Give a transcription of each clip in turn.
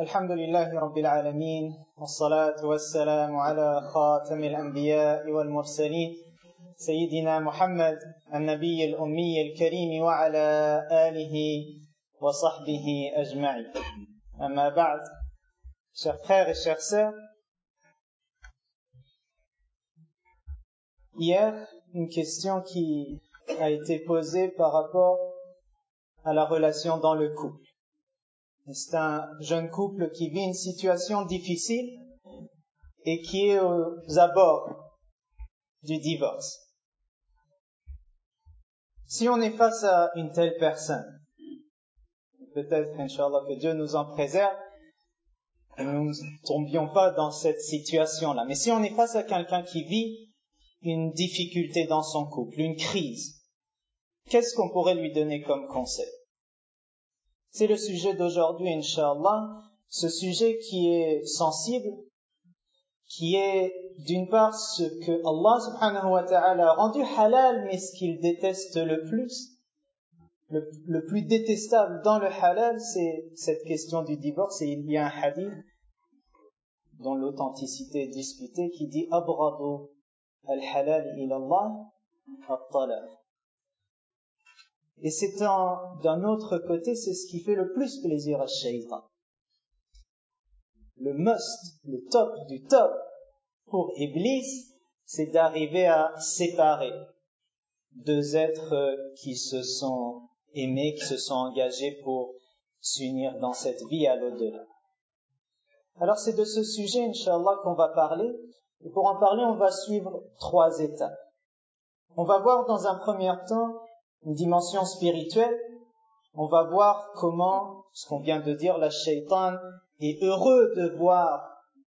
الحمد لله رب العالمين والصلاة والسلام على خاتم الأنبياء والمرسلين سيدنا محمد النبي الأمي الكريم وعلى آله وصحبه أجمعين. أما بعد chers sœurs hier une question qui a été posée par rapport à la relation dans le couple. C'est un jeune couple qui vit une situation difficile et qui est aux abords du divorce. Si on est face à une telle personne, peut-être, Inch'Allah, que Dieu nous en préserve, que nous ne tombions pas dans cette situation-là. Mais si on est face à quelqu'un qui vit une difficulté dans son couple, une crise, qu'est-ce qu'on pourrait lui donner comme conseil? C'est le sujet d'aujourd'hui, Inch'Allah, ce sujet qui est sensible, qui est d'une part ce que Allah subhanahu wa ta'ala a rendu halal, mais ce qu'il déteste le plus, le, plus détestable dans le halal, c'est cette question du divorce, et il y a un hadith dont l'authenticité est discutée qui dit Abradu al-halal ilallah al-talaq. Et c'est d'un autre côté, c'est ce qui fait le plus plaisir à Shaitan. Le must, le top du top pour Iblis, c'est d'arriver à séparer deux êtres qui se sont aimés, qui se sont engagés pour s'unir dans cette vie à l'au-delà. Alors c'est de ce sujet, Inch'Allah, qu'on va parler. Et pour en parler, on va suivre trois étapes. On va voir dans un premier temps une dimension spirituelle, on va voir comment, ce qu'on vient de dire, la shaitan est heureux de voir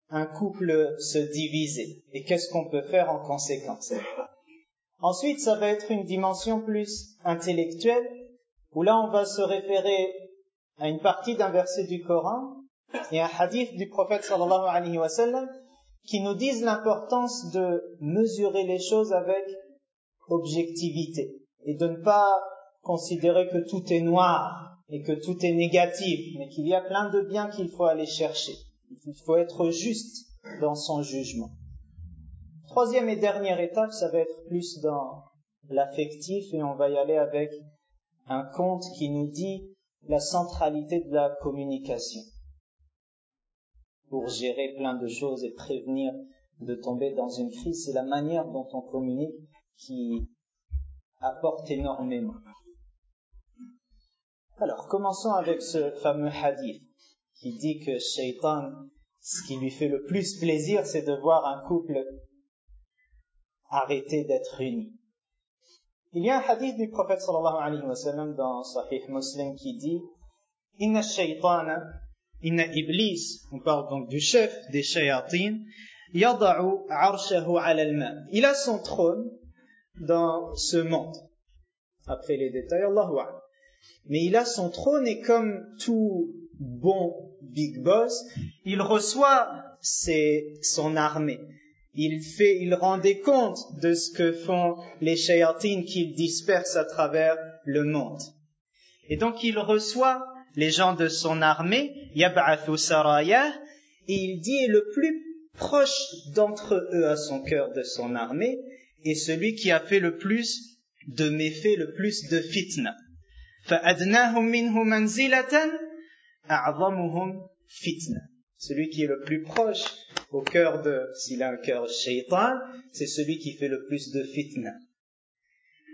un couple se diviser et qu'est-ce qu'on peut faire en conséquence? Ensuite, ça va être une dimension plus intellectuelle où là on va se référer à une partie d'un verset du Coran et un hadith du prophète sallallahu alayhi wa sallam qui nous disent l'importance de mesurer les choses avec objectivité et de ne pas considérer que tout est noir et que tout est négatif, mais qu'il y a plein de biens qu'il faut aller chercher. Il faut être juste dans son jugement. Troisième et dernière étape, ça va être plus dans l'affectif et on va y aller avec un conte qui nous dit la centralité de la communication pour gérer plein de choses et prévenir de tomber dans une crise. C'est la manière dont on communique qui apporte énormément. Alors, commençons avec ce fameux hadith qui dit que Shaitan, ce qui lui fait le plus plaisir, c'est de voir un couple arrêter d'être uni. Il y a un hadith du prophète sallallahu alayhi wa sallam dans Sahih Muslim qui dit Inna shaytana, inna iblis, on parle donc du chef des shayatin. Il a son trône dans ce monde. Après les détails, Allahu Mais il a son trône et comme tout bon big boss, il reçoit ses, son armée. Il fait, il rend des comptes de ce que font les shayatines qu'il disperse à travers le monde. Et donc il reçoit les gens de son armée, yab'athu saraya, et il dit le plus proche d'entre eux à son cœur de son armée, est celui qui a fait le plus de méfaits, le plus de fitna. Celui qui est le plus proche au cœur de, s'il a un cœur shaitan, c'est celui qui fait le plus de fitna.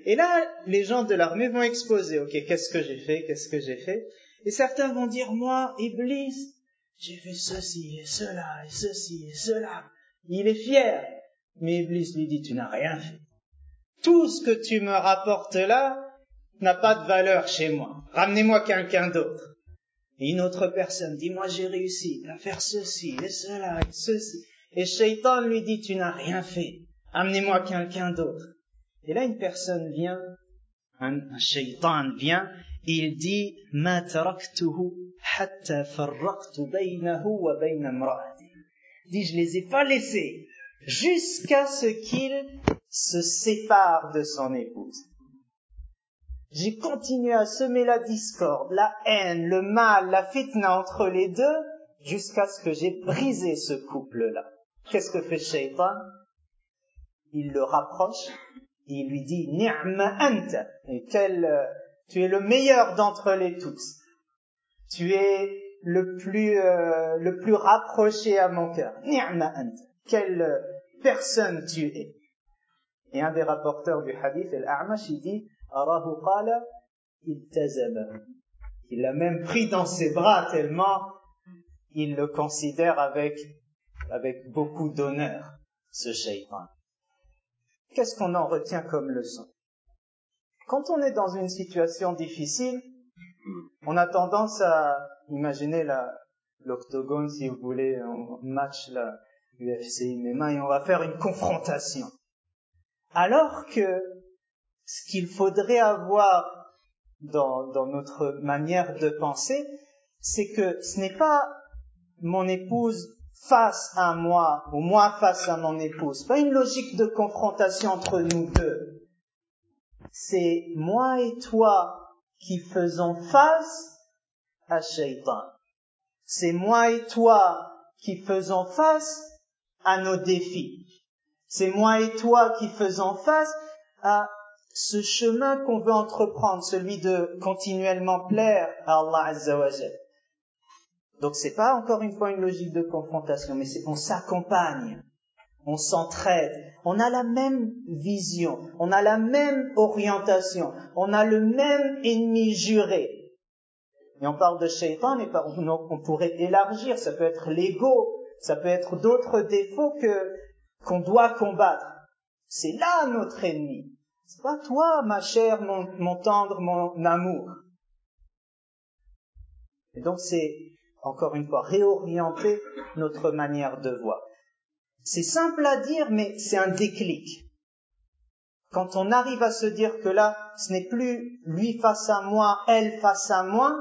Et là, les gens de l'armée vont exposer, ok, qu'est-ce que j'ai fait, qu'est-ce que j'ai fait? Et certains vont dire, moi, Iblis, j'ai fait ceci et cela et ceci et cela. Il est fier. Mais Iblis lui dit, tu n'as rien fait. Tout ce que tu me rapportes là n'a pas de valeur chez moi. Ramenez-moi quelqu'un d'autre. Et une autre personne dit, moi j'ai réussi à faire ceci et cela et ceci. Et Shaitan lui dit, tu n'as rien fait. Amenez-moi quelqu'un d'autre. Et là, une personne vient, un, un shaitan vient, il dit, ma taraktuhu hatta farraqtu baynahu wa Dit, je les ai pas laissés jusqu'à ce qu'il se sépare de son épouse. J'ai continué à semer la discorde, la haine, le mal, la fitna entre les deux, jusqu'à ce que j'ai brisé ce couple-là. Qu'est-ce que fait Shaitan Il le rapproche il lui dit Ni'ma anta. Et tel, tu es le meilleur d'entre les tous. Tu es le plus, euh, le plus rapproché à mon cœur. Ni'ma. Quelle personne tu es. Et un des rapporteurs du hadith, Al-A'mash, il dit Arahu qala iltazama. Il l'a même pris dans ses bras tellement il le considère avec, avec beaucoup d'honneur, ce shaitan. Qu'est-ce qu'on en retient comme leçon? Quand on est dans une situation difficile, on a tendance à imaginer l'octogone, si vous voulez, un match, la UFC, MMA, et on va faire une confrontation. Alors que ce qu'il faudrait avoir dans, dans notre manière de penser, c'est que ce n'est pas mon épouse face à moi ou moi face à mon épouse. Pas une logique de confrontation entre nous deux. C'est moi et toi qui faisons face à Shaitan. C'est moi et toi qui faisons face à nos défis. C'est moi et toi qui faisons face à ce chemin qu'on veut entreprendre, celui de continuellement plaire à Allah Azza wa donc c'est pas encore une fois une logique de confrontation, mais c'est on s'accompagne, on s'entraide, on a la même vision, on a la même orientation, on a le même ennemi juré. Et on parle de shaitan, mais on pourrait élargir, ça peut être l'ego, ça peut être d'autres défauts que qu'on doit combattre. C'est là notre ennemi. C'est pas toi, ma chère, mon, mon tendre, mon amour. Et donc c'est encore une fois, réorienter notre manière de voir. C'est simple à dire, mais c'est un déclic. Quand on arrive à se dire que là, ce n'est plus lui face à moi, elle face à moi,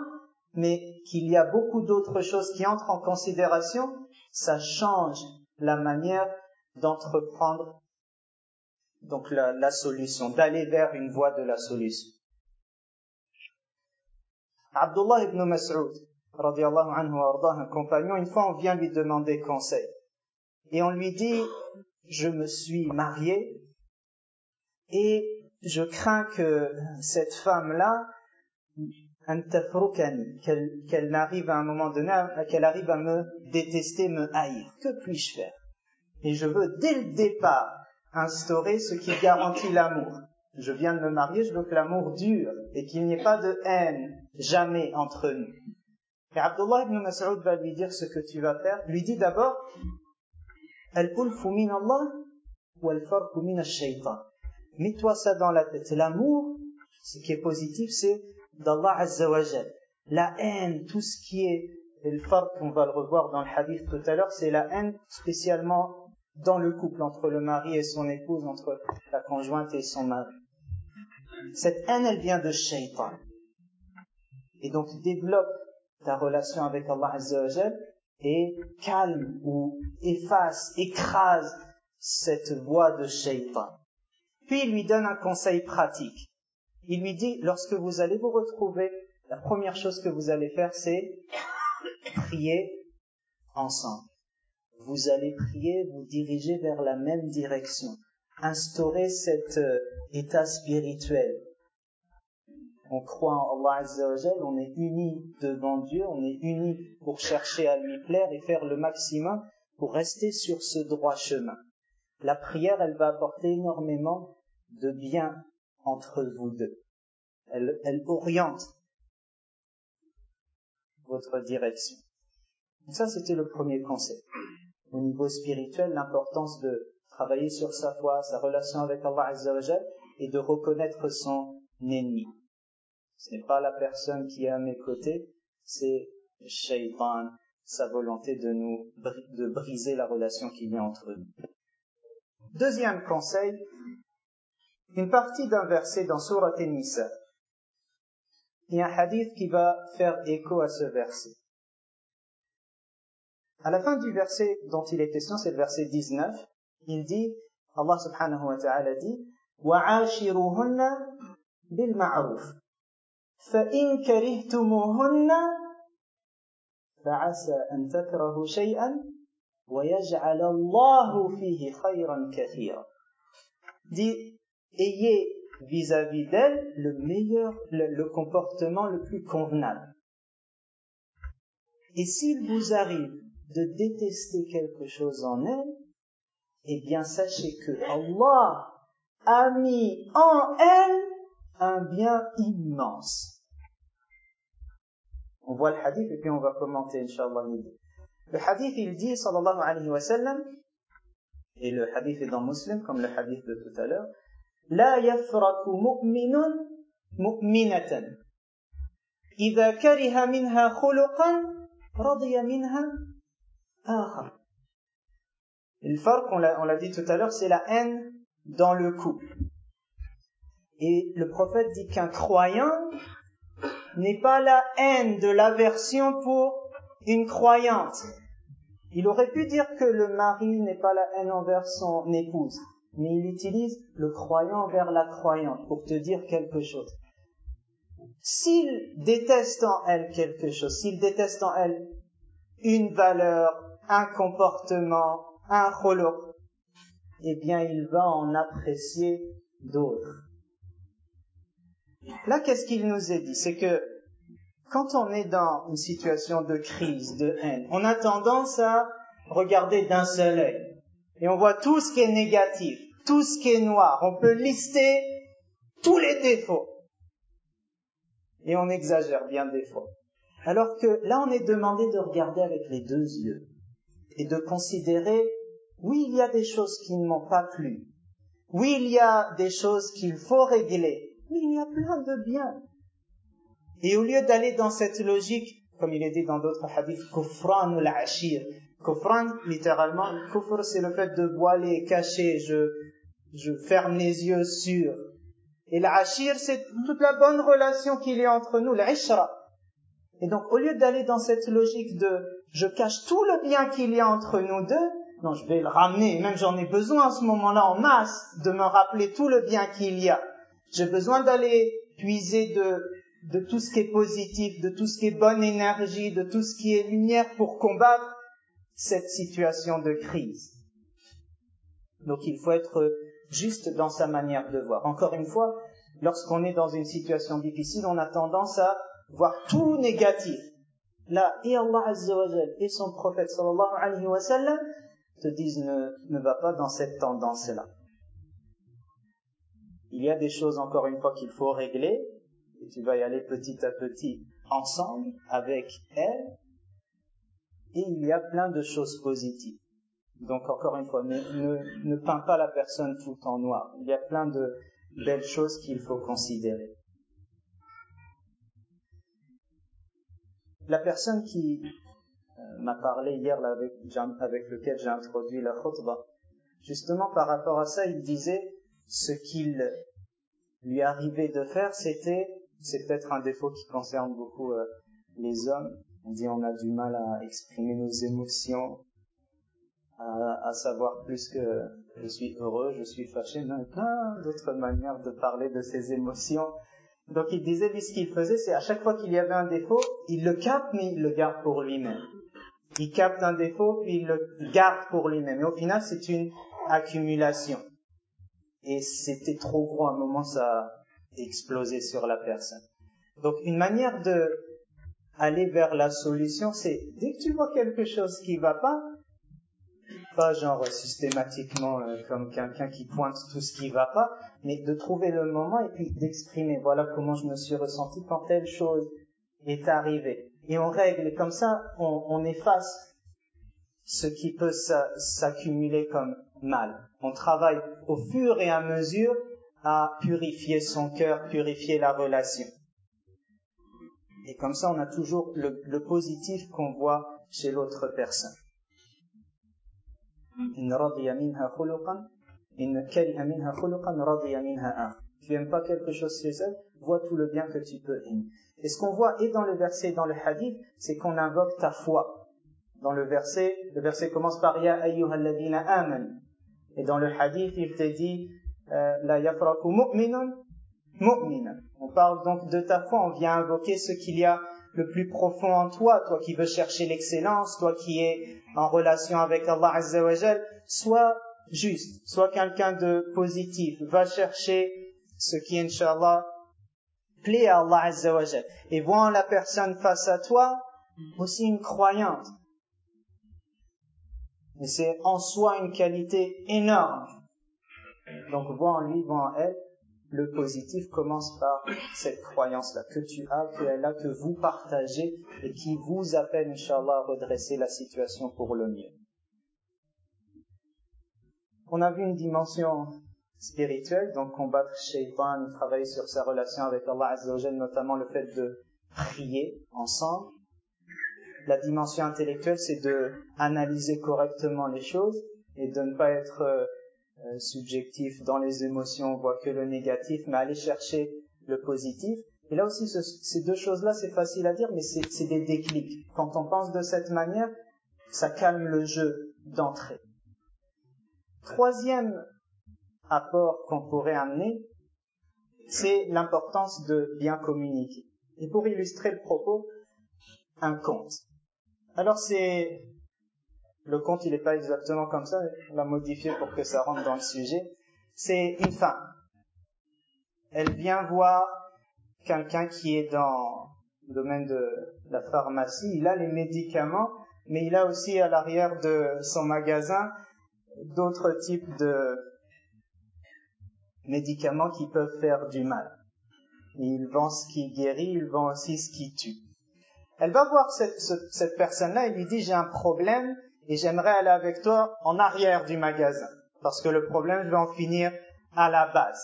mais qu'il y a beaucoup d'autres choses qui entrent en considération, ça change la manière d'entreprendre donc la, solution, d'aller vers une voie de la solution. Abdullah ibn Mas'ud, anhu un compagnon, une fois on vient lui demander conseil. Et on lui dit, je me suis marié et je crains que cette femme-là, qu'elle n'arrive à un moment donné, qu'elle arrive à me détester, me haïr. Que puis-je faire? Et je veux dès le départ instaurer ce qui garantit l'amour. Je viens de me marier, je veux que l'amour dure et qu'il n'y ait pas de haine jamais entre nous. Et Abdullah ibn Mas'ud va lui dire ce que tu vas faire. Lui dit d'abord, Al-ulfu min Allah ou al-farqu min al-shaytan. Mets-toi ça dans la tête. L'amour, ce qui est positif, c'est d'Allah Azza wa La haine, tout ce qui est le farq, on va le revoir dans le hadith tout à l'heure, c'est la haine spécialement dans le couple, entre le mari et son épouse, entre la conjointe et son mari. Cette haine, elle vient de shaytan. Et donc développe ta relation avec Allah Azza et calme ou efface, écrase cette voix de shaitan. Puis il lui donne un conseil pratique. Il lui dit, lorsque vous allez vous retrouver, la première chose que vous allez faire, c'est prier ensemble. Vous allez prier, vous diriger vers la même direction. Instaurer cet euh, état spirituel on croit en Allah Azza on est unis devant Dieu, on est unis pour chercher à lui plaire et faire le maximum pour rester sur ce droit chemin. La prière, elle va apporter énormément de bien entre vous deux. Elle, oriente votre direction. ça, c'était le premier conseil. Au niveau spirituel, l'importance de travailler sur sa foi, sa relation avec Allah Azza et de reconnaître son ennemi. Ce n'est pas la personne qui est à mes côtés, c'est Shaitan, sa volonté de nous, de briser la relation qu'il y a entre nous. Deuxième conseil, une partie d'un verset dans Surat Nisa. Il y a un hadith qui va faire écho à ce verset. À la fin du verset dont il est question, c'est le verset 19, il dit, Allah subhanahu wa ta'ala dit, bil ma'ruf. فإن كرهتموهن فعسى أن تكرهوا شيئا ويجعل الله فيه خيرا كثيرا dit ayez vis-à-vis d'elle le meilleur le, comportement le plus convenable et s'il vous arrive de détester quelque chose en elle eh bien sachez que Allah a mis en elle un bien immense. On voit le hadith et puis on va commenter, Inch'Allah, Le hadith, il dit, sallallahu alayhi wa sallam, et le hadith est dans Muslim, comme le hadith de tout à l'heure, لا يفرق مؤمن مؤمنة إذا كره منها خلقا رضي منها آخر Le farq, on l'a dit tout à l'heure, c'est la haine dans le couple. Et le prophète dit qu'un croyant n'est pas la haine de l'aversion pour une croyante. Il aurait pu dire que le mari n'est pas la haine envers son épouse, mais il utilise le croyant envers la croyante pour te dire quelque chose. S'il déteste en elle quelque chose, s'il déteste en elle une valeur, un comportement, un khuluq, eh bien il va en apprécier d'autres. Là, qu'est-ce qu'il nous est dit? C'est que quand on est dans une situation de crise, de haine, on a tendance à regarder d'un seul œil. Et on voit tout ce qui est négatif, tout ce qui est noir. On peut lister tous les défauts. Et on exagère bien des fois. Alors que là, on est demandé de regarder avec les deux yeux et de considérer oui, il y a des choses qui ne m'ont pas plu. Oui, il y a des choses qu'il faut régler. Mais il y a plein de biens. Et au lieu d'aller dans cette logique, comme il est dit dans d'autres hadiths, kufran ou Kufran, littéralement, kufr, c'est le fait de voiler, cacher, je, je ferme les yeux sur. Et l'ashir, c'est toute la bonne relation qu'il y a entre nous, l'ishra. Et donc, au lieu d'aller dans cette logique de je cache tout le bien qu'il y a entre nous deux, non, je vais le ramener, même j'en ai besoin à ce moment-là en masse de me rappeler tout le bien qu'il y a. J'ai besoin d'aller puiser de, de tout ce qui est positif, de tout ce qui est bonne énergie, de tout ce qui est lumière pour combattre cette situation de crise. Donc il faut être juste dans sa manière de voir. Encore une fois, lorsqu'on est dans une situation difficile, on a tendance à voir tout négatif. Là, et Allah Azza wa et son prophète sallallahu alayhi wa sallam te disent ne, ne va pas dans cette tendance-là. Il y a des choses, encore une fois, qu'il faut régler, et tu vas y aller petit à petit ensemble avec elle, et il y a plein de choses positives. Donc, encore une fois, ne, ne, ne peins pas la personne tout en noir. Il y a plein de belles choses qu'il faut considérer. La personne qui m'a parlé hier avec, avec lequel j'ai introduit la khutbah. Justement, par rapport à ça, il disait ce qu'il lui arrivait de faire, c'était, c'est peut-être un défaut qui concerne beaucoup euh, les hommes. On dit on a du mal à exprimer nos émotions, à, à, savoir plus que je suis heureux, je suis fâché, mais plein d'autres manières de parler de ses émotions. Donc il disait, lui, ce qu'il faisait, c'est à chaque fois qu'il y avait un défaut, il le capte, mais il le garde pour lui-même il capte un défaut, puis il le garde pour lui-même. Et au final, c'est une accumulation. Et c'était trop gros, à un moment, ça a explosé sur la personne. Donc, une manière de aller vers la solution, c'est dès que tu vois quelque chose qui va pas, pas genre systématiquement euh, comme quelqu'un qui pointe tout ce qui va pas, mais de trouver le moment et puis d'exprimer, voilà comment je me suis ressenti quand telle chose est arrivée et on règle, comme ça, on, on efface ce qui peut s'accumuler comme mal. On travaille au fur et à mesure à purifier son cœur, purifier la relation. Et comme ça, on a toujours le, le positif qu'on voit chez l'autre personne. Tu aimes pas quelque chose chez elle, vois tout le bien que tu peux aimer. Et ce qu'on voit et dans le verset et dans le hadith, c'est qu'on invoque ta foi. Dans le verset, le verset commence par Ya ayyuhalladina aman. Et dans le hadith, il te dit euh, La yafraku mu'minun mu'mina. On parle donc de ta foi, on vient invoquer ce qu'il y a le plus profond en toi, toi qui veux chercher l'excellence, toi qui es en relation avec Allah Azzawajal, sois juste, sois quelqu'un de positif, va chercher ce qui, Inch'Allah, plaît à Allah Azzawajal. Et vois la personne face à toi aussi une croyante. Et c'est en soi une qualité énorme. Donc vois en lui, vois en elle le positif commence par cette croyance-là que tu as, qu'elle a, que vous partagez et qui vous appelle, Inch'Allah, à redresser la situation pour le mieux. On a vu une dimension spirituelle, donc combattre Shaitan, travailler sur sa relation avec Allah Azzawajal, notamment le fait de prier ensemble. La dimension intellectuelle, c'est de analyser correctement les choses et de ne pas être euh, subjectif dans les émotions, on voit que le négatif, mais aller chercher le positif. Et là aussi, ces deux choses-là, c'est facile à dire, mais c'est des déclics. Quand on pense de cette manière, ça calme le jeu d'entrée. Troisième apport qu'on pourrait amener, c'est l'importance de bien communiquer. Et pour illustrer le propos, un conte. Alors c'est le conte, il n'est pas exactement comme ça, on l'a modifié pour que ça rentre dans le sujet. C'est une femme. Elle vient voir quelqu'un qui est dans le domaine de la pharmacie. Il a les médicaments, mais il a aussi à l'arrière de son magasin d'autres types de médicaments qui peuvent faire du mal. Il vend ce qui guérit, il vend aussi ce qui tue. Elle va voir cette, cette personne-là et lui dit j'ai un problème, et j'aimerais aller avec toi en arrière du magasin, parce que le problème, je vais en finir à la base.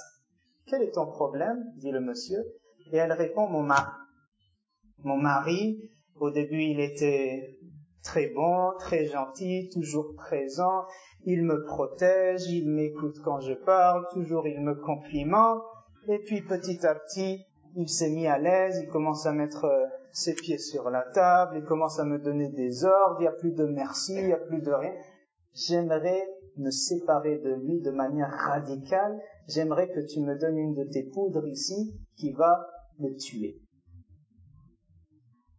Quel est ton problème dit le monsieur. Et elle répond, mon mari. Mon mari, au début, il était très bon, très gentil, toujours présent, il me protège, il m'écoute quand je parle, toujours il me complimente, et puis petit à petit, il s'est mis à l'aise, il commence à mettre euh, ses pieds sur la table, il commence à me donner des ordres, il n'y a plus de merci, il n'y a plus de rien. J'aimerais me séparer de lui de manière radicale. J'aimerais que tu me donnes une de tes poudres ici qui va le tuer.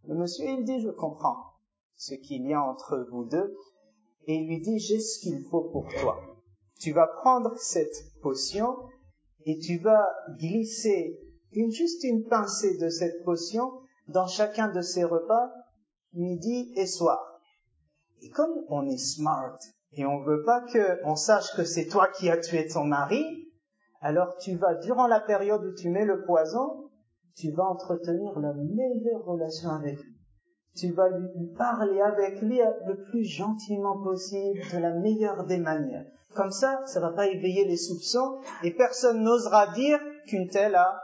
Le monsieur, il dit, je comprends ce qu'il y a entre vous deux. Et il lui dit, j'ai ce qu'il faut pour toi. Tu vas prendre cette potion et tu vas glisser une, juste une pincée de cette potion dans chacun de ses repas, midi et soir. Et comme on est smart et on veut pas que on sache que c'est toi qui as tué ton mari, alors tu vas, durant la période où tu mets le poison, tu vas entretenir la meilleure relation avec lui. Tu vas lui parler avec lui le plus gentiment possible, de la meilleure des manières. Comme ça, ça va pas éveiller les soupçons et personne n'osera dire qu'une telle a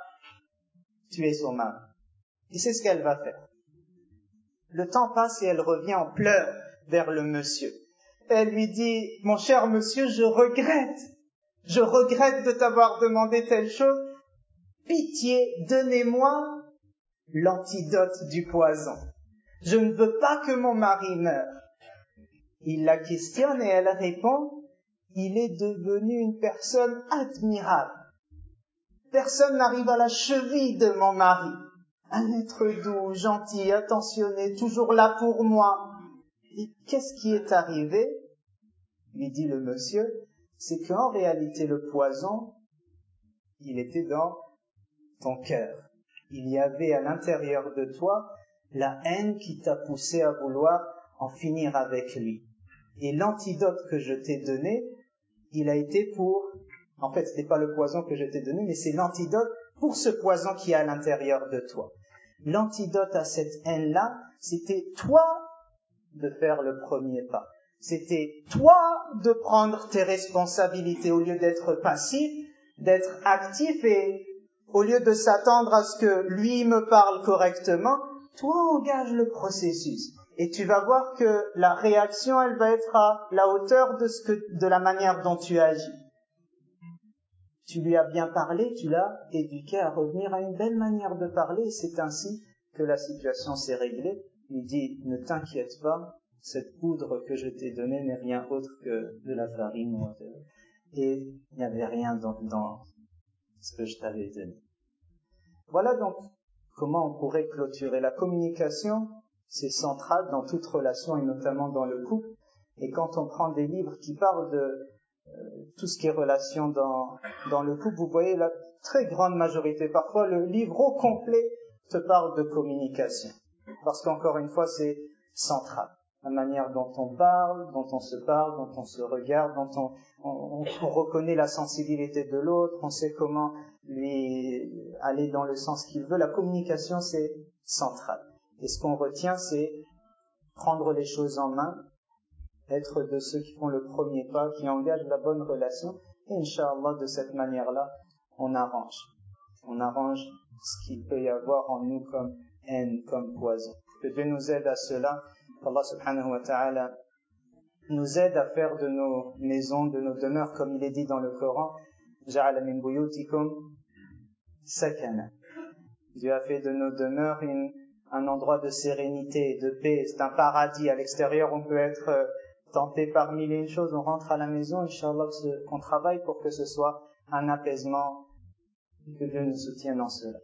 tué son mari. Et c'est ce qu'elle va faire. Le temps passe et elle revient en pleurs vers le monsieur. Elle lui dit, mon cher monsieur, je regrette, je regrette de t'avoir demandé telle chose. Pitié, donnez-moi l'antidote du poison. Je ne veux pas que mon mari meure. Il la questionne et elle répond, il est devenu une personne admirable. Personne n'arrive à la cheville de mon mari un être doux, gentil, attentionné, toujours là pour moi. Et qu'est-ce qui est arrivé? lui dit le monsieur, c'est qu'en réalité le poison, il était dans ton cœur. Il y avait à l'intérieur de toi la haine qui t'a poussé à vouloir en finir avec lui. Et l'antidote que je t'ai donné, il a été pour, en fait, ce n'est pas le poison que je t'ai donné, mais c'est l'antidote pour ce poison qui est à l'intérieur de toi l'antidote à cette haine-là, c'était toi de faire le premier pas. C'était toi de prendre tes responsabilités au lieu d'être passif, d'être actif et au lieu de s'attendre à ce que lui me parle correctement, toi engage le processus. Et tu vas voir que la réaction, elle va être à la hauteur de ce que, de la manière dont tu agis. Tu lui as bien parlé, tu l'as éduqué à revenir à une belle manière de parler, c'est ainsi que la situation s'est réglée. Il dit, ne t'inquiète pas, cette poudre que je t'ai donnée n'est rien autre que de la farine. Et il n'y avait rien dans, ce que je t'avais donné. Voilà donc comment on pourrait clôturer. La communication, c'est central dans toute relation et notamment dans le couple. Et quand on prend des livres qui parlent de tout ce qui est relation dans, dans le couple, vous voyez la très grande majorité, parfois le livre au complet te parle de communication. Parce qu'encore une fois, c'est central. La manière dont on parle, dont on se parle, dont on se regarde, dont on, on, on reconnaît la sensibilité de l'autre, on sait comment lui aller dans le sens qu'il veut. La communication, c'est central. Et ce qu'on retient, c'est prendre les choses en main, être de ceux qui font le premier pas, qui engagent la bonne relation. Et Inch'Allah, de cette manière-là, on arrange. On arrange ce qu'il peut y avoir en nous comme haine, comme poison. Que Dieu nous aide à cela. Allah subhanahu wa ta'ala nous aide à faire de nos maisons, de nos demeures, comme il est dit dans le Coran, Ja'ala min buyutikum sakana. Dieu a fait de nos demeures un endroit de sérénité, de paix, c'est un paradis. À l'extérieur, on peut être tenté par mille et une choses. On rentre à la maison, Inch'Allah, qu'on travaille pour que ce soit un apaisement, que Dieu nous soutienne dans cela.